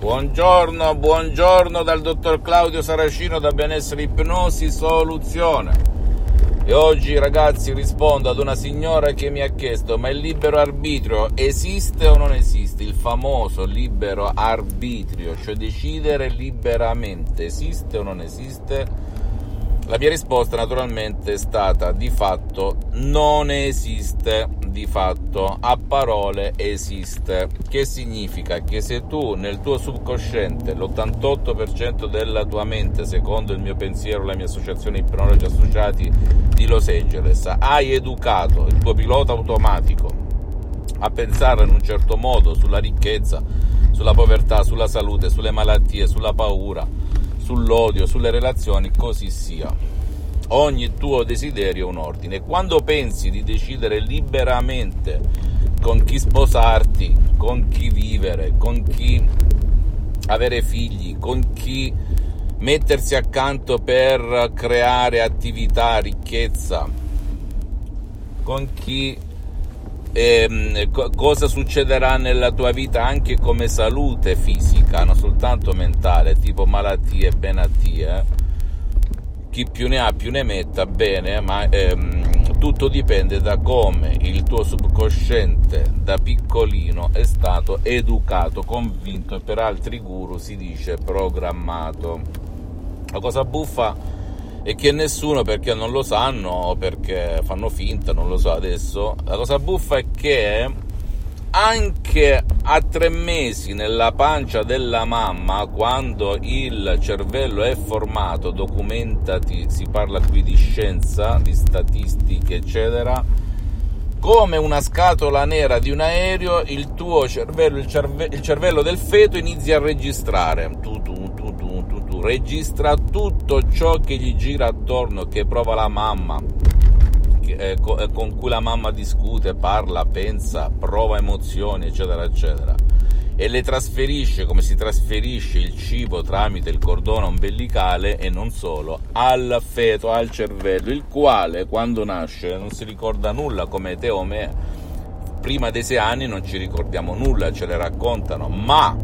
Buongiorno, buongiorno dal dottor Claudio Saracino da Benessere Ipnosi Soluzione. E oggi ragazzi rispondo ad una signora che mi ha chiesto ma il libero arbitrio esiste o non esiste? Il famoso libero arbitrio, cioè decidere liberamente, esiste o non esiste? La mia risposta naturalmente è stata di fatto non esiste, di fatto a parole esiste. Che significa? Che se tu nel tuo subconsciente l'88% della tua mente, secondo il mio pensiero, la mia associazione ipnologi associati di Los Angeles, hai educato il tuo pilota automatico a pensare in un certo modo sulla ricchezza, sulla povertà, sulla salute, sulle malattie, sulla paura, sull'odio, sulle relazioni, così sia. Ogni tuo desiderio un ordine. Quando pensi di decidere liberamente con chi sposarti, con chi vivere, con chi avere figli, con chi mettersi accanto per creare attività, ricchezza, con chi ehm, cosa succederà nella tua vita anche come salute fisica, non soltanto mentale, tipo malattie, benatie. Chi più ne ha più ne metta bene, ma ehm, tutto dipende da come il tuo subconsciente da piccolino è stato educato, convinto e per altri guru si dice programmato. La cosa buffa e che nessuno perché non lo sanno, perché fanno finta, non lo so adesso. La cosa buffa è che anche a tre mesi nella pancia della mamma, quando il cervello è formato, documentati, si parla qui di scienza, di statistiche, eccetera, come una scatola nera di un aereo, il tuo cervello, il, cerve- il cervello del feto inizia a registrare. Tu, tu, registra tutto ciò che gli gira attorno, che prova la mamma, eh, eh, con cui la mamma discute, parla, pensa, prova emozioni, eccetera, eccetera. E le trasferisce come si trasferisce il cibo tramite il cordone ombelicale e non solo al feto, al cervello, il quale quando nasce non si ricorda nulla come te o me. Prima dei sei anni non ci ricordiamo nulla, ce le raccontano, ma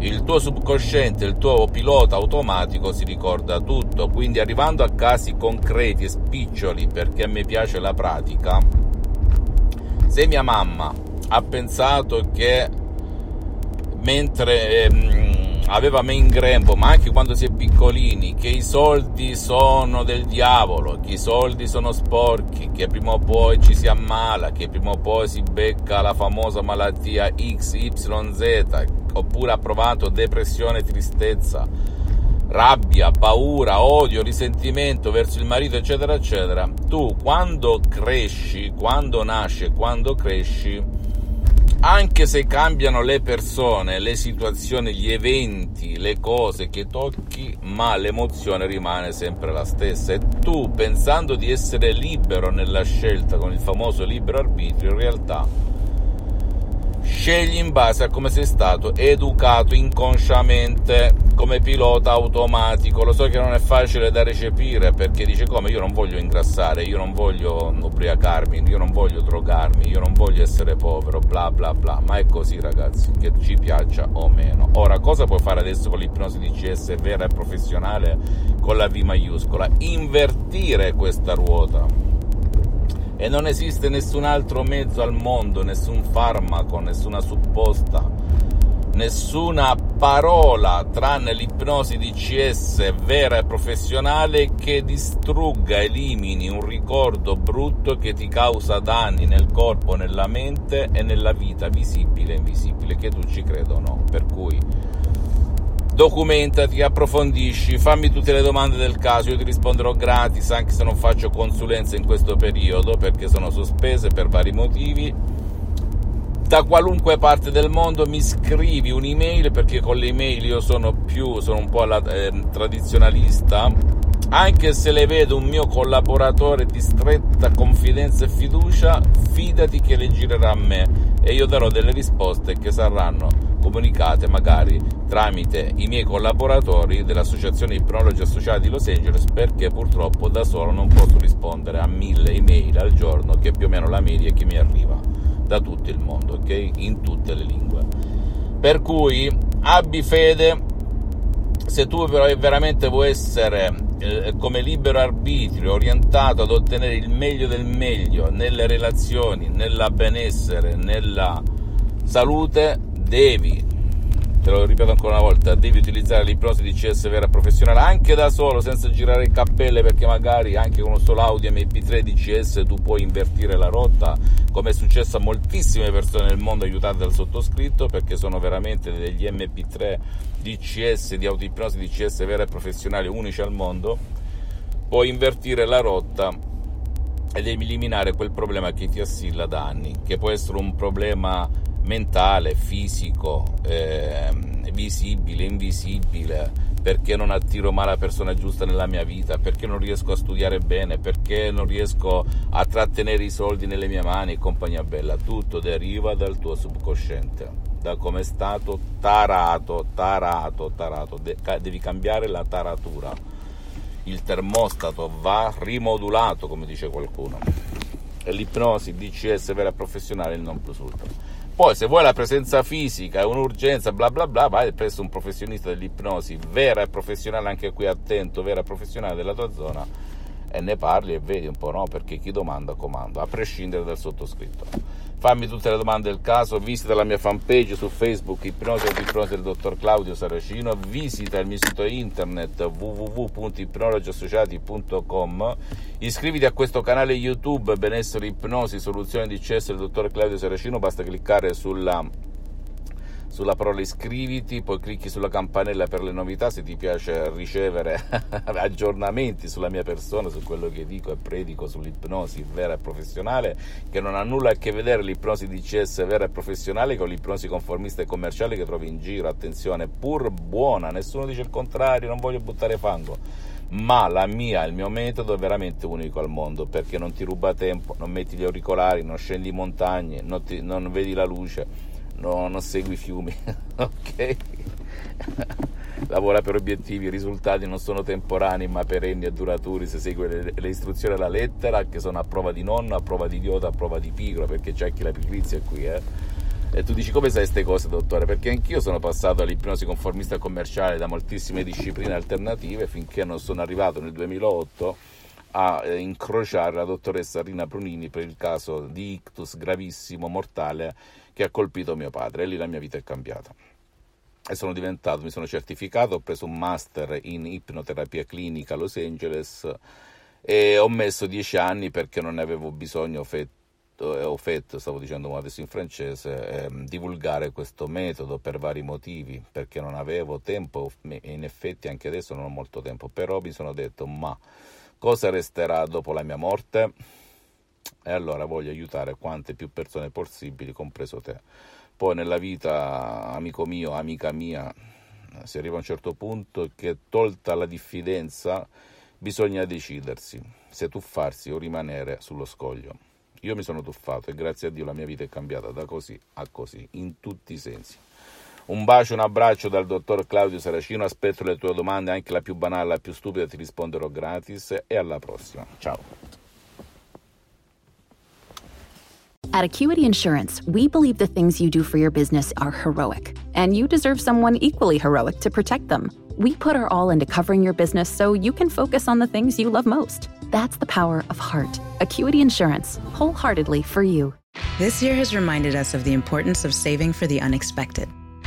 il tuo subconsciente, il tuo pilota automatico si ricorda tutto, quindi arrivando a casi concreti e spiccioli, perché a me piace la pratica, se mia mamma ha pensato che mentre ehm, aveva me in grembo, ma anche quando si è piccolini, che i soldi sono del diavolo, che i soldi sono sporchi, che prima o poi ci si ammala, che prima o poi si becca la famosa malattia XYZ, oppure ha provato depressione, tristezza, rabbia, paura, odio, risentimento verso il marito, eccetera, eccetera, tu quando cresci, quando nasci, quando cresci, anche se cambiano le persone, le situazioni, gli eventi, le cose che tocchi, ma l'emozione rimane sempre la stessa. E tu, pensando di essere libero nella scelta con il famoso libero arbitrio, in realtà scegli in base a come sei stato educato inconsciamente come pilota automatico. Lo so che non è facile da recepire perché dice come io non voglio ingrassare, io non voglio ubriacarmi, io non voglio drogarmi, io non voglio essere povero, bla bla bla. Ma è così ragazzi, che ci piaccia o meno. Ora, cosa puoi fare adesso con l'ipnosi DCS vera e professionale con la V maiuscola? Invertire questa ruota e non esiste nessun altro mezzo al mondo, nessun farmaco, nessuna supposta, nessuna parola tranne l'ipnosi DCS vera e professionale che distrugga, elimini un ricordo brutto che ti causa danni nel corpo, nella mente e nella vita visibile e invisibile, che tu ci creda o no. Per cui documentati, approfondisci, fammi tutte le domande del caso, io ti risponderò gratis anche se non faccio consulenza in questo periodo perché sono sospese per vari motivi. Da qualunque parte del mondo mi scrivi un'email perché con le email io sono più, sono un po' la, eh, tradizionalista, anche se le vedo un mio collaboratore di stretta confidenza e fiducia, fidati che le girerà a me e io darò delle risposte che saranno comunicate magari tramite i miei collaboratori dell'Associazione Ipnologi Associati di Los Angeles perché purtroppo da solo non posso rispondere a mille email al giorno che è più o meno la media che mi arriva da tutto il mondo, ok? In tutte le lingue. Per cui abbi fede se tu veramente vuoi essere eh, come libero arbitrio orientato ad ottenere il meglio del meglio nelle relazioni, nella benessere, nella salute, devi te lo ripeto ancora una volta, devi utilizzare l'ipnosi di CS vera professionale anche da solo, senza girare il cappelle, perché magari anche con uno solo audio MP3 di CS tu puoi invertire la rotta, come è successo a moltissime persone nel mondo aiutate dal sottoscritto, perché sono veramente degli MP3 di CS, di autoipnosi di CS vera e professionale unici al mondo, puoi invertire la rotta ed eliminare quel problema che ti assilla da anni, che può essere un problema mentale, fisico, eh, visibile, invisibile, perché non attiro mai la persona giusta nella mia vita, perché non riesco a studiare bene, perché non riesco a trattenere i soldi nelle mie mani e compagnia bella. Tutto deriva dal tuo subconsciente, da come è stato tarato, tarato, tarato. De- devi cambiare la taratura. Il termostato va rimodulato, come dice qualcuno. E l'ipnosi DCS vera professionale non plus ultra. Poi se vuoi la presenza fisica è un'urgenza, bla bla bla, vai presso un professionista dell'ipnosi vera e professionale, anche qui attento, vera e professionale della tua zona e ne parli e vedi un po', no? Perché chi domanda comanda, a prescindere dal sottoscritto. Fammi tutte le domande del caso, visita la mia fanpage su Facebook, Ipnosi e Ipnosi del dottor Claudio Saracino, visita il mio sito internet www.ipnologiassociati.com, iscriviti a questo canale YouTube Benessere Ipnosi, Soluzione di Cesso del dottor Claudio Saracino, basta cliccare sulla sulla parola iscriviti, poi clicchi sulla campanella per le novità se ti piace ricevere aggiornamenti sulla mia persona, su quello che dico e predico sull'ipnosi vera e professionale, che non ha nulla a che vedere l'ipnosi DCS vera e professionale con l'ipnosi conformista e commerciale che trovi in giro, attenzione, pur buona, nessuno dice il contrario, non voglio buttare fango. Ma la mia, il mio metodo è veramente unico al mondo perché non ti ruba tempo, non metti gli auricolari, non scendi montagne, non, ti, non vedi la luce, no, non segui i fiumi, ok? Lavora per obiettivi, i risultati non sono temporanei ma perenni e duraturi se segui le, le, istruzioni alla lettera che sono a prova di nonno, a prova di idiota, a prova di pigro perché c'è chi la pigrizia qui, eh? E tu dici come sai queste cose, dottore? Perché anch'io sono passato all'ipnosi conformista commerciale da moltissime discipline alternative finché non sono arrivato nel 2008 a eh, incrociare la dottoressa Rina Brunini per il caso di ictus gravissimo, mortale, che ha colpito mio padre. E lì la mia vita è cambiata. E sono diventato, mi sono certificato, ho preso un master in ipnoterapia clinica a Los Angeles e ho messo dieci anni perché non ne avevo bisogno, fetto, eh, o fetto, stavo dicendo adesso in francese, eh, divulgare questo metodo per vari motivi, perché non avevo tempo, in effetti anche adesso non ho molto tempo, però mi sono detto ma Cosa resterà dopo la mia morte? E allora voglio aiutare quante più persone possibili, compreso te. Poi nella vita, amico mio, amica mia, si arriva a un certo punto che tolta la diffidenza bisogna decidersi se tuffarsi o rimanere sullo scoglio. Io mi sono tuffato e grazie a Dio la mia vita è cambiata da così a così, in tutti i sensi. Un bacio, un abbraccio dal dottor Claudio Saracino, aspetto le tue domande, anche la più banale, la più stupida ti risponderò gratis e alla prossima. Ciao. At Acuity Insurance, we believe the things you do for your business are heroic, and you deserve someone equally heroic to protect them. We put our all into covering your business so you can focus on the things you love most. That's the power of heart. Acuity Insurance, wholeheartedly for you. This year has reminded us of the importance of saving for the unexpected.